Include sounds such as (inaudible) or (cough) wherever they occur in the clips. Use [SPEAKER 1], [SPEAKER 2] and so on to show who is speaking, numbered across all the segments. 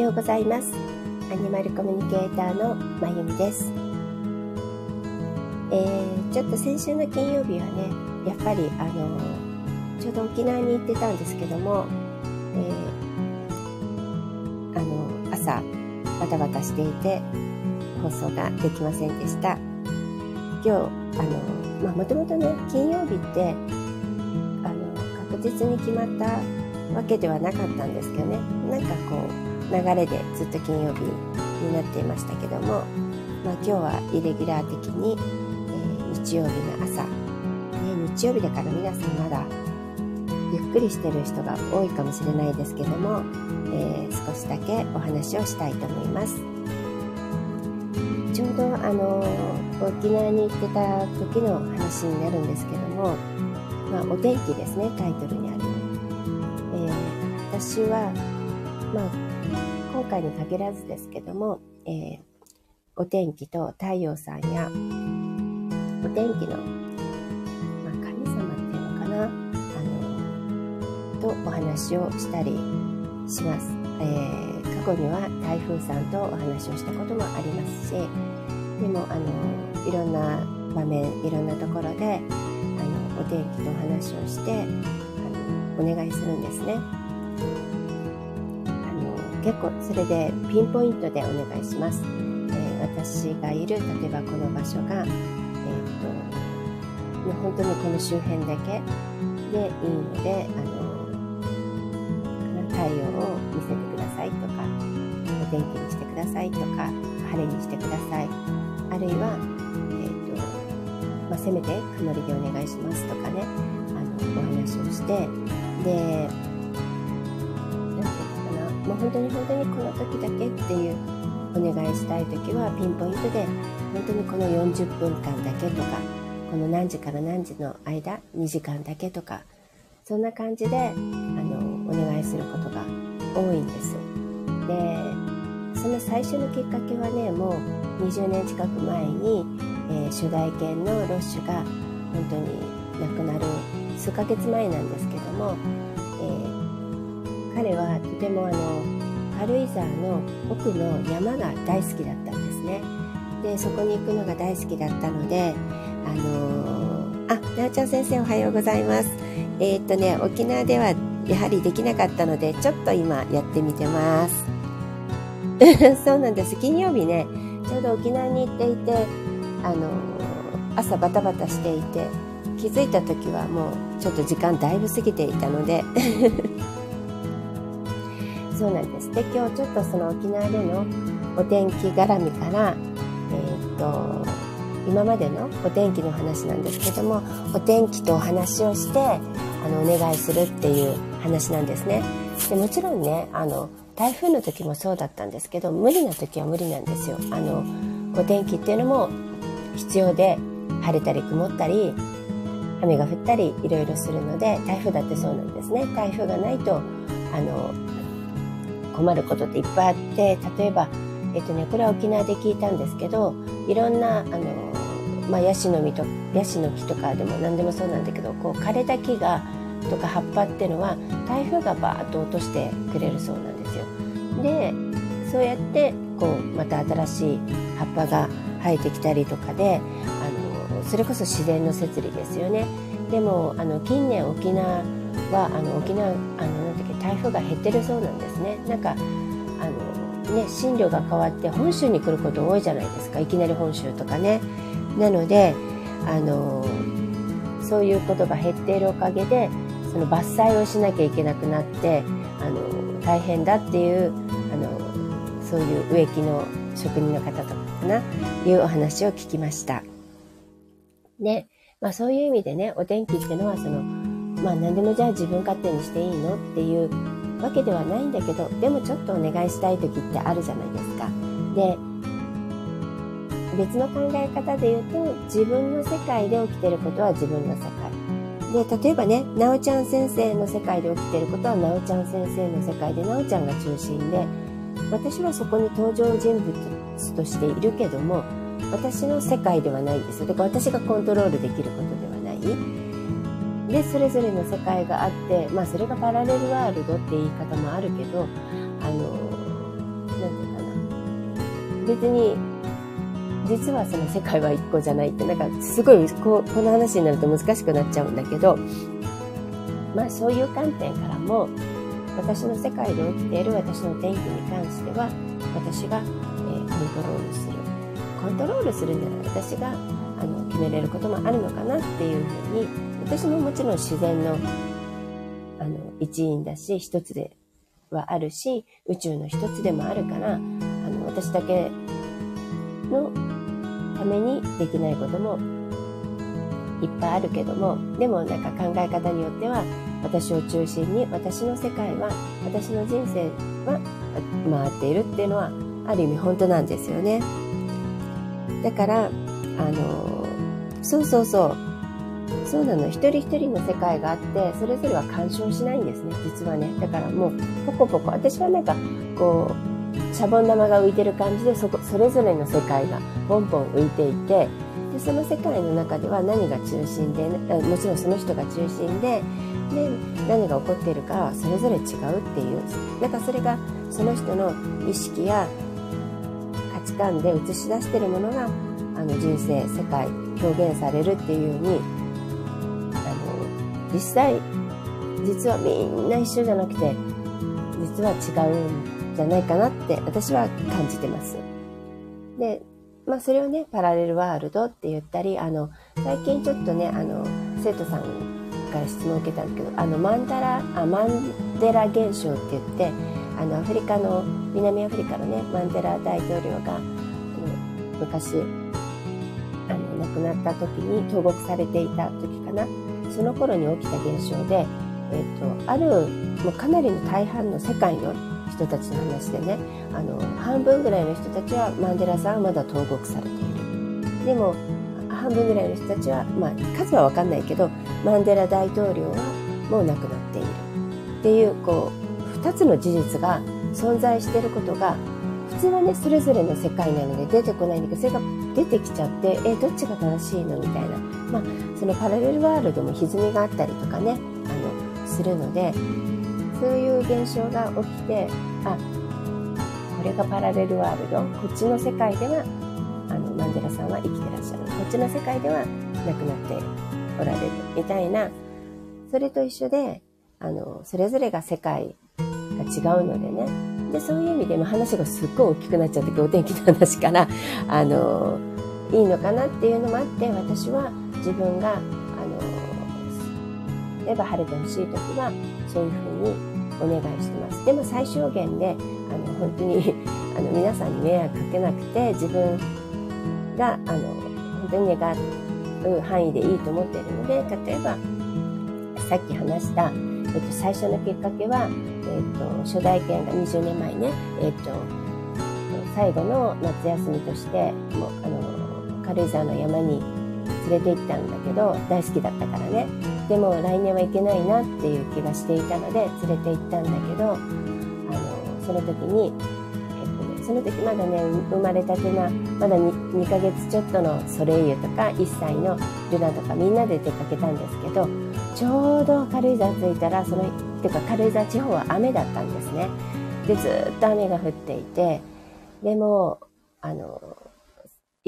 [SPEAKER 1] ようございます。アニマルコミュニケーターのまゆみです。えー、ちょっと先週の金曜日はね、やっぱりあの、ちょうど沖縄に行ってたんですけども、えー、あの、朝、バタバタしていて、放送ができませんでした。今日、あの、まあ、もともとね、金曜日って、あの、確実に決まったわけではなかったんですけどね、なんかこう、流れでずっと金曜日になっていましたけども、まあ、今日はイレギュラー的に、えー、日曜日の朝、ね、日曜日だから皆さんまだゆっくりしてる人が多いかもしれないですけども、えー、少しだけお話をしたいと思います。ちょうどあの沖縄に行ってた時の話になるんですけども、まあ、お天気ですねタイトルにある、えー、私は、まあ、今回に限らずですけども、えー、お天気と太陽さんや、お天気の、まあ、神様っていうのかな、あの、とお話をしたりします。えー、過去には台風さんとお話をしたこともありますし、でも、あの、いろんな場面、いろんなところで、あの、お天気とお話をして、あの、お願いするんですね。結構それでピンポイントでお願いします。えー、私がいる、例えばこの場所が、えー、っと、本当にこの周辺だけでいいので、あの、太陽を見せてくださいとか、お天気にしてくださいとか、晴れにしてください。あるいは、えー、っと、まあ、せめて曇りでお願いしますとかね、あの、お話をして、で、もう本当に本当にこの時だけっていうお願いしたい時はピンポイントで本当にこの40分間だけとかこの何時から何時の間2時間だけとかそんな感じであのお願いすることが多いんです。でその最初のきっかけはねもう20年近く前に、えー、初代犬のロッシュが本当に亡くなる数ヶ月前なんですけども、彼はとてもあの軽井沢の奥の山が大好きだったんですね。でそこに行くのが大好きだったのであのー、あなおちゃん先生おはようございます。えー、っとね沖縄ではやはりできなかったのでちょっと今やってみてます。(laughs) そうなんです。金曜日ねちょうど沖縄に行っていてあのー、朝バタバタしていて気づいた時はもうちょっと時間だいぶ過ぎていたので (laughs) そうなんです。で、今日ちょっとその沖縄でのお天気絡みから、えー、っと、今までのお天気の話なんですけども、お天気とお話をして、あの、お願いするっていう話なんですね。で、もちろんね、あの、台風の時もそうだったんですけど、無理な時は無理なんですよ。あの、お天気っていうのも必要で、晴れたり曇ったり、雨が降ったりいろいろするので、台風だってそうなんですね。台風がないと、あの、困ることっていっぱいあって例えば、えっとね、これは沖縄で聞いたんですけどいろんなあの、まあ、ヤシの実とヤシの木とかでも何でもそうなんだけどこう枯れた木がとか葉っぱっていうのは台風がバーッと落としてくれるそうなんですよ。でそうやってこうまた新しい葉っぱが生えてきたりとかであのそれこそ自然の摂理ですよね。でもあの近年沖縄はあの沖縄あのなんだっけ台風が減ってるそうなんですね。なんかあのね進路が変わって本州に来ること多いじゃないですか。いきなり本州とかね。なのであのそういうことが減っているおかげでその伐採をしなきゃいけなくなってあの大変だっていうあのそういう植木の職人の方とかかな。いうお話を聞きました。で、まあそういう意味でね、お天気っていうのはそのまあ何でもじゃあ自分勝手にしていいのっていうわけではないんだけどでもちょっとお願いしたい時ってあるじゃないですか。で別の考え方で言うと自分の世界で起きてることは自分の世界。で例えばねなおちゃん先生の世界で起きてることはなおちゃん先生の世界でなおちゃんが中心で私はそこに登場人物としているけども私の世界ではないんですよだから私がコントロールできることではない。でそれぞれの世界があって、まあ、それがパラレルワールドって言い方もあるけどあのていうかな。別に、実はその世界は一個じゃないって、なんかすごいここの話になると難しくなっちゃうんだけど、まあそういう観点からも、私の世界で起きている私の天気に関しては、私が、えー、コントロールする。コントロールするんじゃない私があの決めれることもあるのかなっていうふうに、私ももちろん自然のあの一員だし、一つではあるし、宇宙の一つでもあるから、あの私だけのためにできないこともいっぱいあるけども、でもなんか考え方によっては、私を中心に私の世界は、私の人生は回っているっていうのは、ある意味本当なんですよね。だから、あの、そうそうそう、そうなの。一人一人の世界があって、それぞれは干渉しないんですね、実はね。だからもう、ポコポコ。私はなんか、こう、シャボン玉が浮いてる感じで、そこ、それぞれの世界がポンポン浮いていて、でその世界の中では何が中心でもちろんその人が中心でで何が起こっているかはそれぞれ違うっていうなんかそれがその人の意識や価値観で映し出しているものがあの人生世界表現されるっていうように実際実はみんな一緒じゃなくて実は違うんじゃないかなって私は感じてます。でまあ、それをね、パラレルワールドって言ったり、あの、最近ちょっとね、あの、生徒さんから質問を受けたんだけど、あの、マンダラ、あマンデラ現象って言って、あの、アフリカの、南アフリカのね、マンデラ大統領が、あの昔、あの、亡くなった時に投獄されていた時かな。その頃に起きた現象で、えっ、と、ある、もうかなりの大半の世界の人たちの話でねあの半分ぐらいの人たちはマンデラさんはまだ投獄されている。でも半分ぐらいの人たちは、まあ、数は分かんないけどマンデラ大統領はもう亡くなっている。っていうこう2つの事実が存在していることが普通はねそれぞれの世界なので出てこないんだけどそれが出てきちゃってえどっちが正しいの？みたいな。まあそのパラレルワールドも歪みがあったりとかねあのするのでそういう現象が起きてあこれがパラレルワールド。こっちの世界ではあのマンデラさんは生きてらっしゃる。こっちの世界では亡くなっておられるみたいな。それと一緒であのそれぞれが世界が違うのでね。でそういう意味でも話がすっごい大きくなっちゃってお天気の話から。あのいいのかなっていうのもあって私は自分があの例えば晴れてほしい時はそういうふうにお願いしてます。でも最小限で、あの、本当に (laughs) あの、皆さんに迷惑かけなくて、自分が、あの、本当に願う範囲でいいと思っているので、例えば、さっき話した、えっと、最初のきっかけは、えっと、初代犬が20年前ね、えっと、最後の夏休みとして、もう、あの、軽井沢の山に連れて行ったんだけど、大好きだったからね。でも来年は行けないなっていう気がしていたので連れて行ったんだけどあのその時に、えっとね、その時まだね生まれたてなまだ 2, 2ヶ月ちょっとのソレイユとか1歳のルナとかみんなで出かけたんですけどちょうど軽井沢着いたらそのてか軽井沢地方は雨だったんですねでずっと雨が降っていてでもあの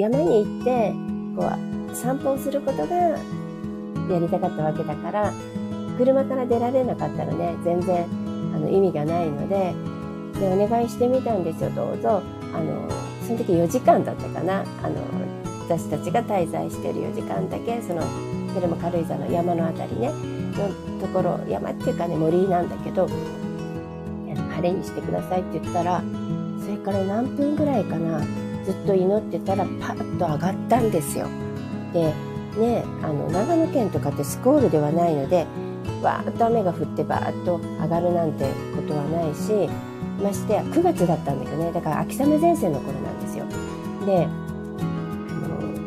[SPEAKER 1] 山に行ってこう散歩をすることがやりたかったわけだから、車から出られなかったらね、全然あの意味がないので、で、お願いしてみたんですよ、どうぞ。あの、その時4時間だったかな。あの、私たちが滞在してる4時間だけ、その、それも軽井沢の山のあたりね、のところ、山っていうかね、森なんだけど、晴れにしてくださいって言ったら、それから何分ぐらいかな、ずっと祈ってたらパッと上がったんですよ。で、ね、あの長野県とかってスコールではないのでわーっと雨が降ってバーッと上がるなんてことはないしましてや9月だったんだけどねだから秋雨前線の頃なんですよ。で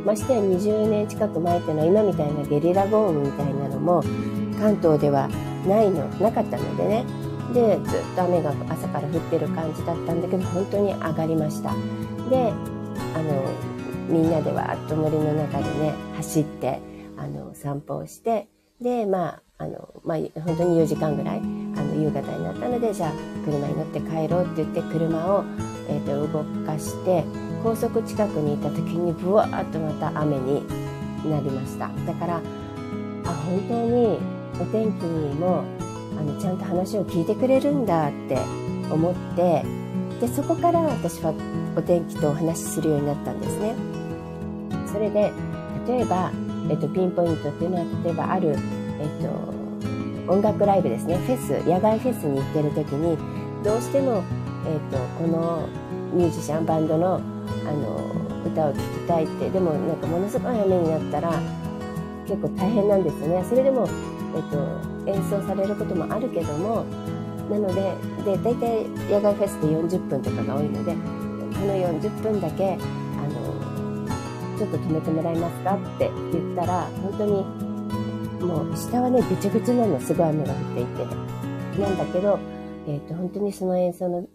[SPEAKER 1] ましてや20年近く前っていうのは今みたいなゲリラ豪雨みたいなのも関東ではないのなかったのでねでずっと雨が朝から降ってる感じだったんだけど本当に上がりましたであのみんなでわーっと森の中でね、走って、あの、散歩をして、で、まあ、あの、まあ、本当に4時間ぐらい、あの、夕方になったので、じゃあ、車に乗って帰ろうって言って、車を、えーと、動かして高速近くにいた時にブワーッとまた雨になりました。だからあ本当にお天気にもあのちゃんと話を聞いてくれるんだって思ってでそこから私はお天気とお話しするようになったんですね。それで例えば、えっと、ピンポイントっていうのは例えばある、えっと、音楽ライブですね。フェス野外フェスに行ってる時にどうしても、えっと、このミュージシャンバンドのあの歌を聴きたいってでもなんかものすごい雨になったら結構大変なんですよね。それでも、えっと、演奏されることもあるけどもなのでで大体野外フェスって40分とかが多いのでこの40分だけあのちょっと止めてもらえますかって言ったら本当にもう下はねぐちゃぐちゃなのすごい雨が降っていて。なんだけど、えーと、本当にその演奏の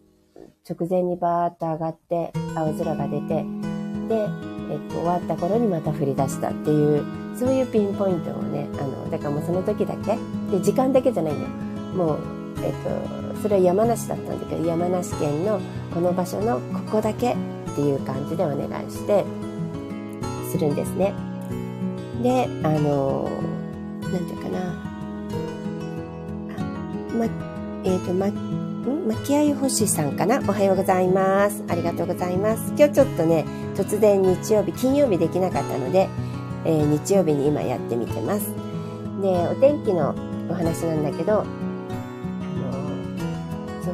[SPEAKER 1] 直前にバーッと上がって青空が出てで、えーと、終わった頃にまた降り出したっていうそういうピンポイントをねあのだからもうその時だけ？で時間だけじゃないんだよ。もうえっと、それは山梨だったんだけど山梨県のこの場所のここだけっていう感じでお願いしてするんですね。であの何て言うかな。まえっ、ー、とま巻合星さんかな？おはようございます。ありがとうございます。今日ちょっとね突然日曜日金曜日できなかったので、えー、日曜日に今やってみてます。でお天気のお話なんだけど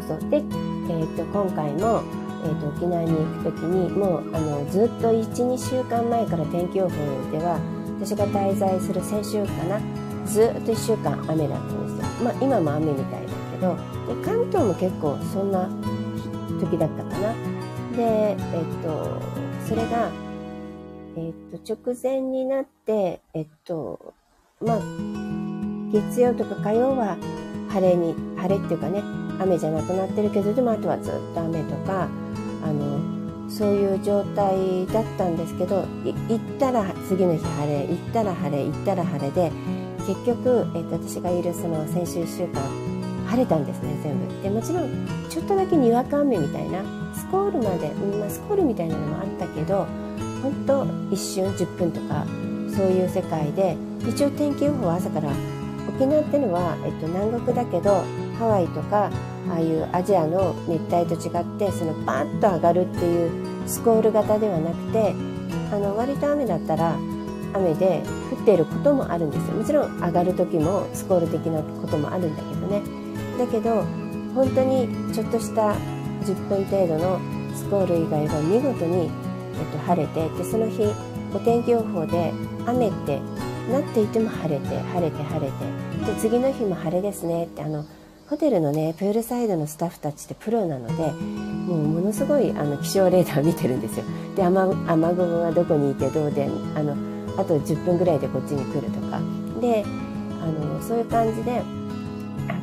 [SPEAKER 1] そうそう。で、えーと、今回も、えーと、沖縄に行く時にもうあのずっと12週間前から天気予報では私が滞在する先週かな。ずっと1週間雨だったんですよ。まあ今も雨みたいだけどで関東も結構そんな時だったかな。でえっ、ー、とそれがえっ、ー、と直前になってえっ、ー、とまあ月曜とか火曜は晴れに晴れっていうかね雨じゃなくなってるけどでもあとはずっと雨とかあのそういう状態だったんですけど行ったら次の日晴れ行ったら晴れ行ったら晴れで結局、えー、と私がいるその先週1週間晴れたんですね全部。でもちろんちょっとだけにわか雨みたいなスコールまで、うんまあ、スコールみたいなのもあったけど本当一瞬10分とかそういう世界で一応天気予報は朝から沖縄ってのは、えっと、南国だけどハワイとかああいうアジアの熱帯と違ってそのバーッと上がるっていうスコール型ではなくてあの割と雨だったら雨で降っていることもあるんですよ。もちろん上がる時もスコール的なこともあるんだけどね。だけど本当にちょっとした10分程度のスコール以外は見事に、えっと、晴れてでその日お天気予報で雨ってなっていても晴れて晴れて晴れてで次の日も晴れですねってあのホテルのねプールサイドのスタッフたちってプロなのでもうものすごいあの気象レーダー見てるんですよ。で雨雨雲がどこにいてどうであのあと10分ぐらいでこっちに来るとか。であのそういう感じであ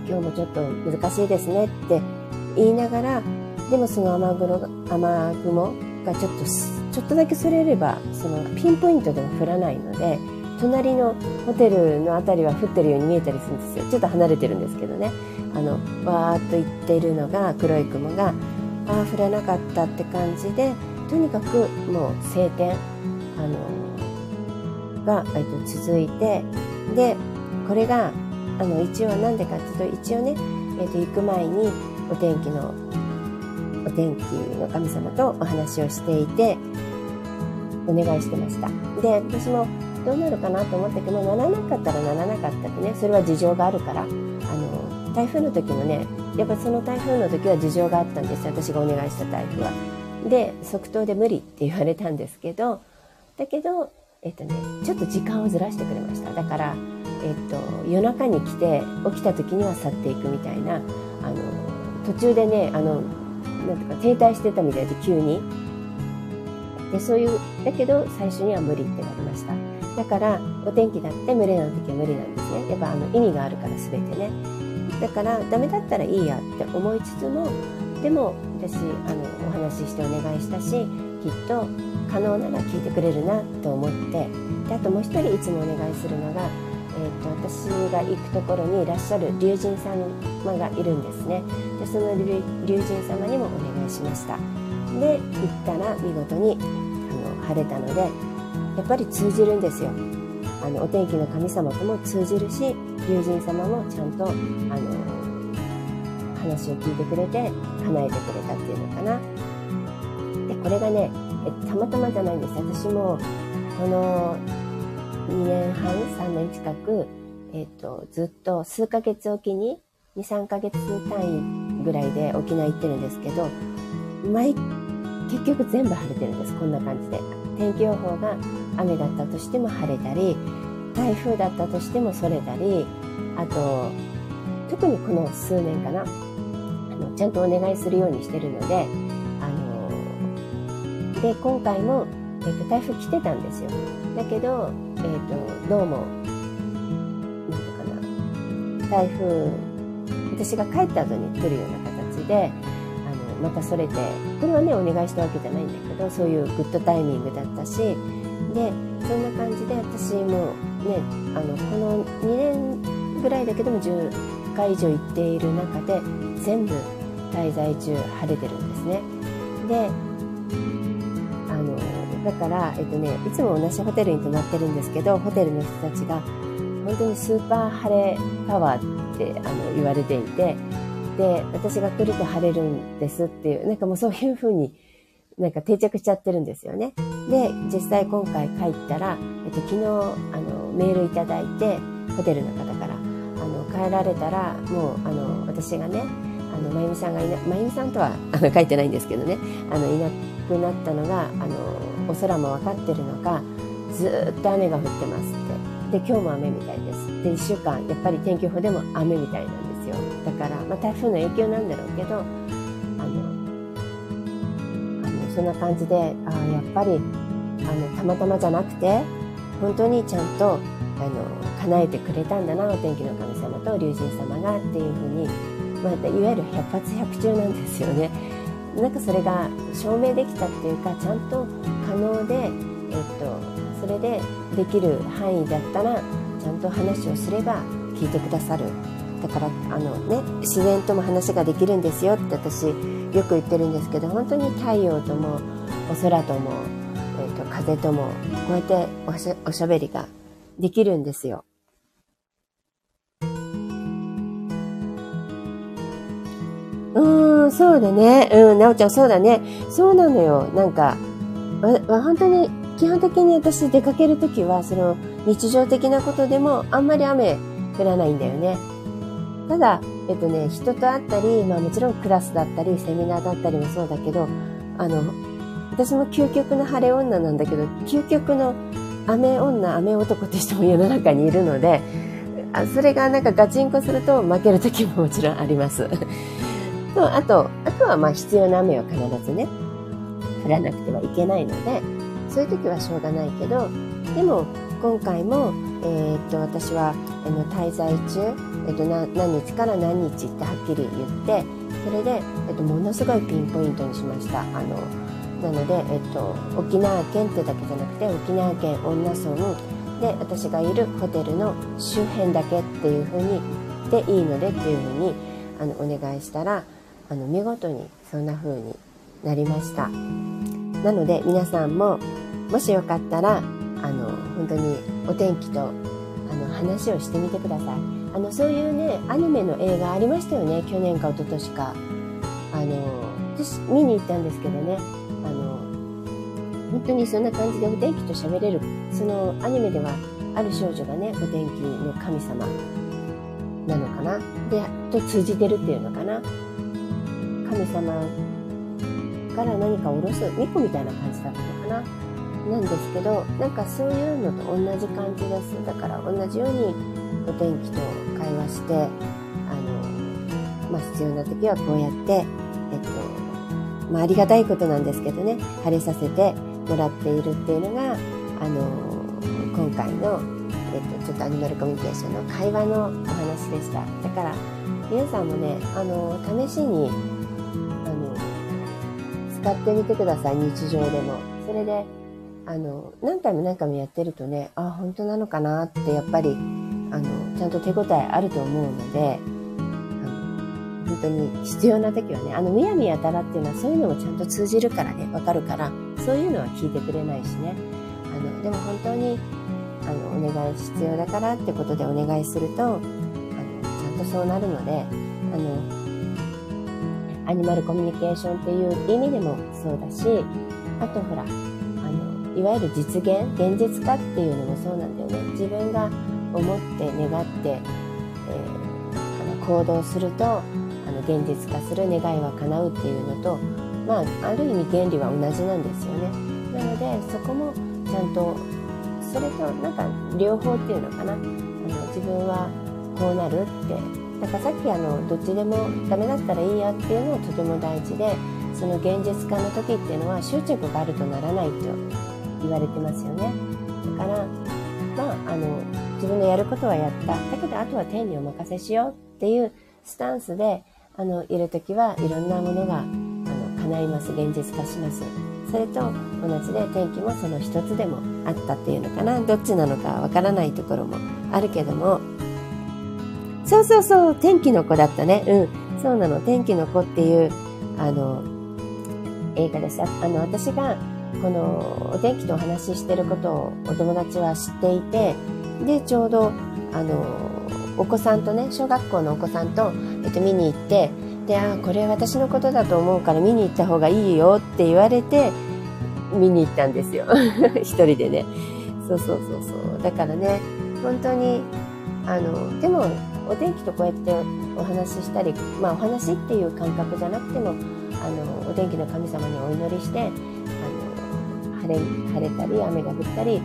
[SPEAKER 1] 今日もちょっと難しいですねって言いながらでもその雨雲雨雲がちょっとちょっとだけそれればそのピンポイントでも降らないので隣のホテルの辺りは降ってるように見えたりするんですよ。ちょっと離れてるんですけどね。あのわーっといってるのが黒い雲がああ降らなかったって感じでとにかくもう晴天あのが、えっと、続いてでこれがあの一応なんでかっていうと一応ね、えっと、行く前にお天気のお天気の神様とお話をしていてお願いしてました。で私もどうなるかなと思ったけどならなかったらならなかったってねそれは事情があるから。あの台風の時もねやっぱその台風の時は事情があったんです私がお願いした台風は。で即答で無理って言われたんですけどだけど、えっとね、ちょっと時間をずらしてくれました。だから、えっと、夜中に来て起きた時には去っていくみたいなあの途中でねあのなんていうか停滞してたみたいで急に。でそういうだけど最初には無理って言われました。だからお天気だって群れの時は無理なんですね。やっぱあの意味があるから全てね。だからダメだったらいいやって思いつつもでも私あのお話ししてお願いしたしきっと可能なら聞いてくれるなと思って。であともう一人いつもお願いするのが、えーと、私が行くところにいらっしゃる龍神様がいるんですね。でその龍神様にもお願いしました。で行ったら見事にあの晴れたのでやっぱり通じるんですよ。あのお天気の神様とも通じるし龍神様もちゃんとあの話を聞いてくれて叶えてくれたっていうのかな。でこれがねたまたまじゃないんです。私もこの2年半3年近く、えっ、ー、とずっと数ヶ月おきに23ヶ月単位ぐらいで沖縄行ってるんですけど毎結局全部晴れてるんです。こんな感じで。天気予報が雨だったとしても晴れたり台風だったとしてもそれたりあと特にこの数年かなあのちゃんとお願いするようにしてるのであので今回も、えーと、台風来てたんですよ。だけど、えーと、どうも何ていうかな台風私が帰った後に来るような形であのまたそれてこれはねお願いしたわけじゃないんだけどそういうグッドタイミングだったしでそんな感じで私もねあのこの2年ぐらいだけども10回以上行っている中で全部滞在中晴れてるんですね。であのだから、えっとね、いつも同じホテルに泊まってるんですけどホテルの人たちが本当にスーパー晴れパワーってあの言われていてで、私が来ると晴れるんですっていう、なんかもうそういう風になんか定着しちゃってるんですよね。で、実際今回帰ったら、えっと、昨日、あの、メールいただいて、ホテルの方から、あの、帰られたら、もう、あの、私がね、あの、まゆみさんがいな、まゆみさんとは、(laughs) あの、書いてないんですけどね、あの、いなくなったのが、あの、お空も分かってるのか、ずっと雨が降ってますって。で、今日も雨みたいです。で、一週間、やっぱり天気予報でも雨みたいなんです。よだから、まあ、台風の影響なんだろうけどそんな感じであやっぱりあのたまたまじゃなくて本当にちゃんとあの叶えてくれたんだなお天気の神様と龍神様がっていうふうに、まあ、いわゆる百発百中なんですよね。なんかそれが証明できたっていうかちゃんと可能で、えっと、それでできる範囲だったらちゃんと話をすれば聞いてくださるだからあの、ね、自然とも話ができるんですよって私よく言ってるんですけど本当に太陽ともお空とも、えーと、風ともこうやっておしおしゃべりができるんですよ。うん、そうだね。うん、なおちゃん、そうだね。そうなのよ。なんか、わ、本当に、基本的に私出かけるときは、その、日常的なことでも、あんまり雨降らないんだよね。ただ、えっとね、人と会ったり、まあもちろんクラスだったり、セミナーだったりもそうだけど、あの、私も究極の晴れ女なんだけど、究極の雨女、雨男って人も世の中にいるので、それがなんかガチンコすると負ける時ももちろんあります。(laughs) と、あと、あとはまあ必要な雨は必ずね、降らなくてはいけないので、そういう時はしょうがないけど、でも今回も、えー、っと、私は、あの、滞在中、えっと、何日から何日ってはっきり言ってそれで、えっと、ものすごいピンポイントにしました。あのなので、えっと、沖縄県ってだけじゃなくて沖縄県恩納村で私がいるホテルの周辺だけっていうふうにでいいのでっていうふうにあのお願いしたらあの見事にそんな風になりました。なので皆さんももしよかったらあの本当にお天気とあの話をしてみてください。あのそういうねアニメの映画ありましたよね去年か一昨年か。あの私見に行ったんですけどね。あの本当にそんな感じでお天気と喋れるそのアニメではある少女がねお天気の神様なのかな。でと通じてるっていうのかな。神様から何か下ろす巫女みたいな感じだったのかな。なんですけどなんかそういうのと同じ感じですだから同じようにお天気と会話して、あの、まあ、必要な時はこうやって、えっと、まあ、ありがたいことなんですけどね、晴れさせてもらっているっていうのが、あの、今回の、えっと、ちょっとアニマルコミュニケーションの会話のお話でした。だから、皆さんもね、あの、試しに、あの、使ってみてください、日常でも。それで、あの、何回も何回もやってるとね、あ、本当なのかなって、やっぱり、あのちゃんと手応えあると思うのであの本当に必要な時はね、あの、むやみやたらっていうのはそういうのもちゃんと通じるからね、わかるから、そういうのは聞いてくれないしね。あの、でも本当に、あの、お願い必要だからってことでお願いすると、あの、ちゃんとそうなるので、あの、アニマルコミュニケーションっていう意味でもそうだし、あとほら、いわゆる実現、現実化っていうのもそうなんだよね。自分が思って願って、えー、行動するとあの現実化する願いは叶うっていうのと、まあ、ある意味原理は同じなんですよね。なのでそこもちゃんとそれとなんか両方っていうのかなあの自分はこうなるってだからさっきあのどっちでもダメだったらいいやっていうのはとても大事でその現実化の時っていうのは執着があるとならないと言われてますよねだからまああの自分のやることはやった。だけど、あとは天にお任せしようっていうスタンスで、あの、いるときはいろんなものが、あの、叶います。現実化します。それと同じで天気もその一つでもあったっていうのかな。どっちなのかわからないところもあるけども、そうそうそう、天気の子だったね。うん。そうなの。天気の子っていう、あの、映画です。あの、私がこのお天気とお話ししてることをお友達は知っていて、でちょうどあのお子さんとね小学校のお子さんと、えっと、見に行ってであこれ私のことだと思うから見に行った方がいいよって言われて見に行ったんですよ。(laughs) 一人でね。そうそうそうそう。だからね本当にあのでもお天気とこうやってお話ししたりまあお話っていう感覚じゃなくてもあのお天気の神様にお祈りして晴れ晴れたり雨が降ったり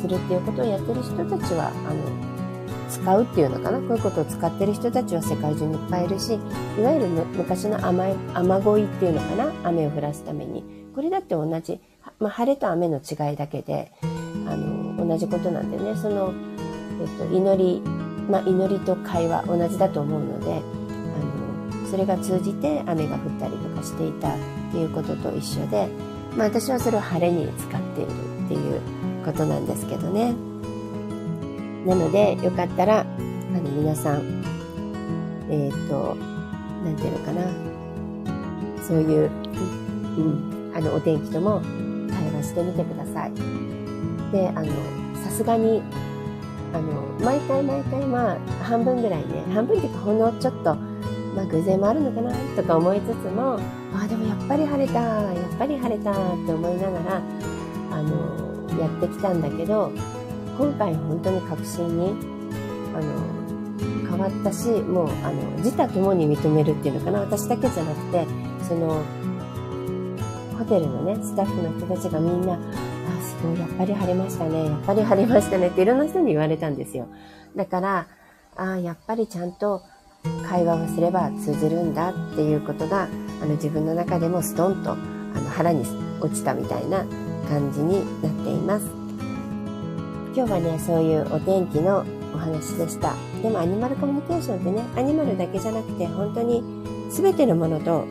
[SPEAKER 1] するっていうことをやってる人たちは、あの、使うっていうのかな？こういうことを使ってる人たちは世界中にいっぱいいるし、いわゆる昔の雨、雨乞いっていうのかな？雨を降らすために。これだって同じ、まあ、晴れと雨の違いだけで、あの、同じことなんでね、その、えっと、祈り、まあ、祈りと会話同じだと思うので、あの、それが通じて雨が降ったりとかしていたっていうことと一緒で、まあ、私はそれを晴れに使っているっていうことなんですけどね。なので、よかったら、あの、皆さん、えっ、ー、と、なんていうのかな。そういう、うん、あの、お天気とも対話してみてください。で、あの、さすがに、あの、毎回毎回、まあ、半分ぐらいね、半分っていうか、ほんのちょっと、まあ、偶然もあるのかなとか思いつつも、あ、でもやっぱり晴れた、やっぱり晴れたって思いながら、あの、やってきたんだけど今回本当に確信にあの変わったしもうあの自他ともに認めるっていうのかな。私だけじゃなくてそのホテルのねスタッフの人たちがみんな「あすごいやっぱり晴れましたねやっぱり晴れましたね」っていろんな人に言われたんですよ。だからああやっぱりちゃんと会話をすれば通じるんだっていうことがあの自分の中でもストンとあの腹に落ちたみたいな感じになっています。今日はね、そういうお天気のお話でした。でもアニマルコミュニケーションってね、アニマルだけじゃなくて本当に全てのものと、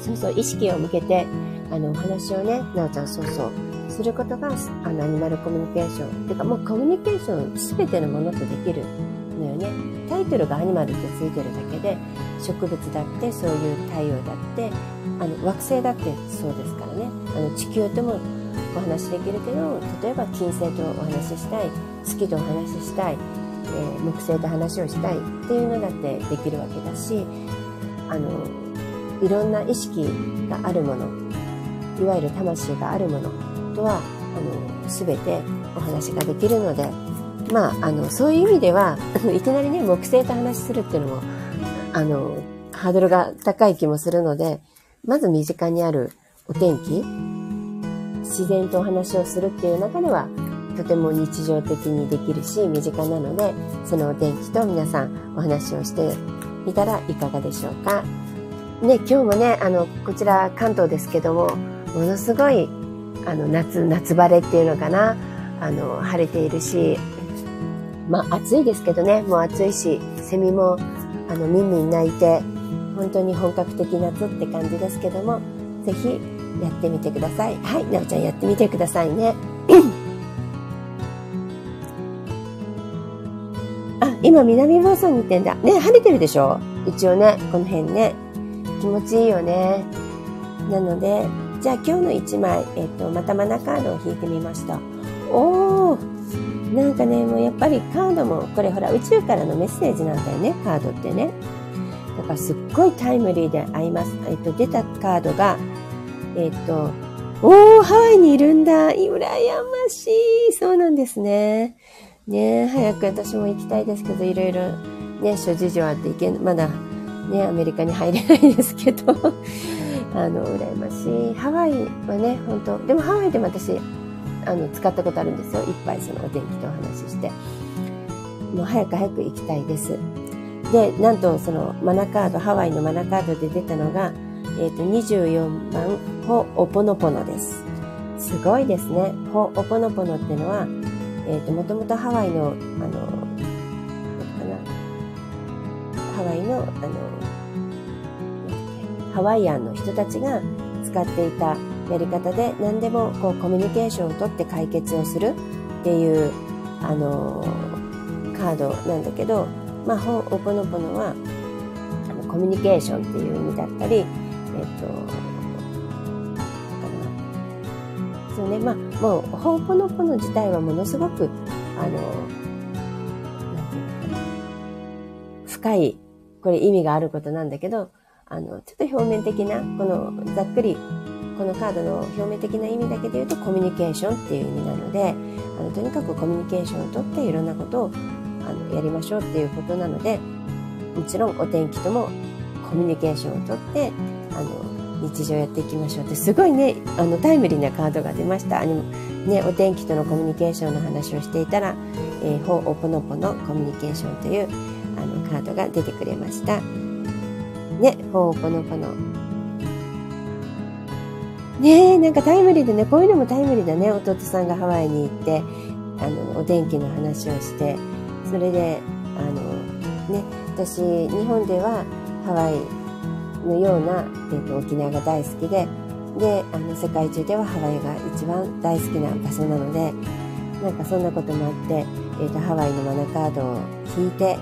[SPEAKER 1] そうそう、意識を向けて、あの、お話をね、なおちゃんそうそう、することが、あの、アニマルコミュニケーション。っていうか、もうコミュニケーション全てのものとできるのよね。タイトルがアニマルってついてるだけで、植物だってそういう太陽だって、あの、惑星だってそうですからね。あの地球ともお話しできるけど例えば金星とお話ししたい月とお話ししたい、えー、木星と話をしたいっていうのだってできるわけだしあのいろんな意識があるものいわゆる魂があるものとはあの全てお話ができるのでまああのそういう意味では (laughs) いきなりね木星と話するっていうのもあのハードルが高い気もするのでまず身近にあるお天気自然とお話をするっていう中ではとても日常的にできるし身近なのでそのお天気と皆さんお話をしてみたらいかがでしょうか。ね、今日もね、あの、こちら関東ですけども、ものすごい、あの、夏、夏晴れっていうのかな、あの、晴れているし、まあ暑いですけどね、もう暑いし、セミも、あの、みんみん鳴いて、本当に本格的夏って感じですけども、ぜひやってみてください。はい、なおちゃんやってみてくださいね。(coughs) あ、今南房総に行ってんだ。ね、晴れてるでしょ？一応ね、この辺ね。気持ちいいよね。なので、じゃあ今日の1枚、えっ、と、またマナカードを引いてみました。おーなんかね、もうやっぱりカードも、これほら宇宙からのメッセージなんだよね、カードってね。だからすっごいタイムリーで合います。えっと、出たカードが、えっと、おー、ハワイにいるんだ。羨ましい。そうなんですね。ね早く私も行きたいですけど、いろいろね、諸事情あって行けまだね、アメリカに入れないですけど、(laughs) あの、羨ましい。ハワイはね、本当でもハワイでも私、あの、使ったことあるんですよ。いっぱいそのお天気とお話しして。もう早く早く行きたいです。で、なんとそのマナカード、ハワイのマナカードで出たのが、えっ、ー、と、24番、ホオポノポノです。すごいですね。ホオポノポノっていうのは、えっ、ー、と、もともとハワイの、あの、かな、ハワイの、あの、ハワイアンの人たちが使っていたやり方で何でもこうコミュニケーションをとって解決をするっていうあのカードなんだけど、まあ、ホオポノポノはあのコミュニケーションっていう意味だったりえっ、と、そうね、まあ、もう、ほーぽのぽの自体はものすごく、あの、なんていうのかな、深い、これ意味があることなんだけど、あの、ちょっと表面的な、この、ざっくり、このカードの表面的な意味だけで言うと、コミュニケーションっていう意味なので、あの、とにかくコミュニケーションをとっていろんなことを、あの、やりましょうっていうことなので、もちろんお天気ともコミュニケーションをとって、あの日常やっていきましょうってすごいねあのタイムリーなカードが出ました。あの、ね、お天気とのコミュニケーションの話をしていたら「えー、ほおぽのぽのコミュニケーション」というあのカードが出てくれました。ねほおぽのぽのねなんかタイムリーでねこういうのもタイムリーだね。弟さんがハワイに行ってあのお天気の話をしてそれであのね私日本ではハワイのような、えーと、沖縄が大好きでであの世界中ではハワイが一番大好きな場所なのでなんかそんなこともあって、えーと、ハワイのマナカードを引いて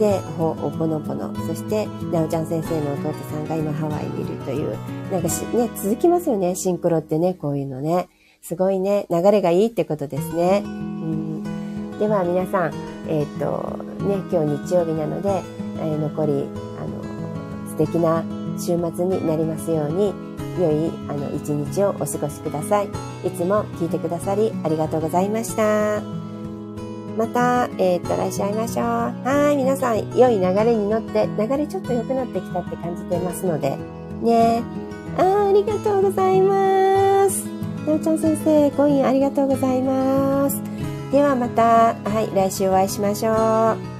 [SPEAKER 1] でほおぽのぽのそしてなおちゃん先生の弟さんが今ハワイにいるというなんかし、ね、続きますよねシンクロってねこういうのねすごいね流れがいいってことですね。うんでは皆さん、えっ、とね、今日日曜日なので、えー、残りあの素敵な週末になりますように、良いあの一日をお過ごしください。いつも聞いてくださりありがとうございました。また、えー、っと、来週会いましょう。はい、皆さん、良い流れに乗って、流れちょっと良くなってきたって感じてますので、ねあありがとうございます。なおちゃん先生、コインありがとうございます。ではまた、はい、来週お会いしましょう。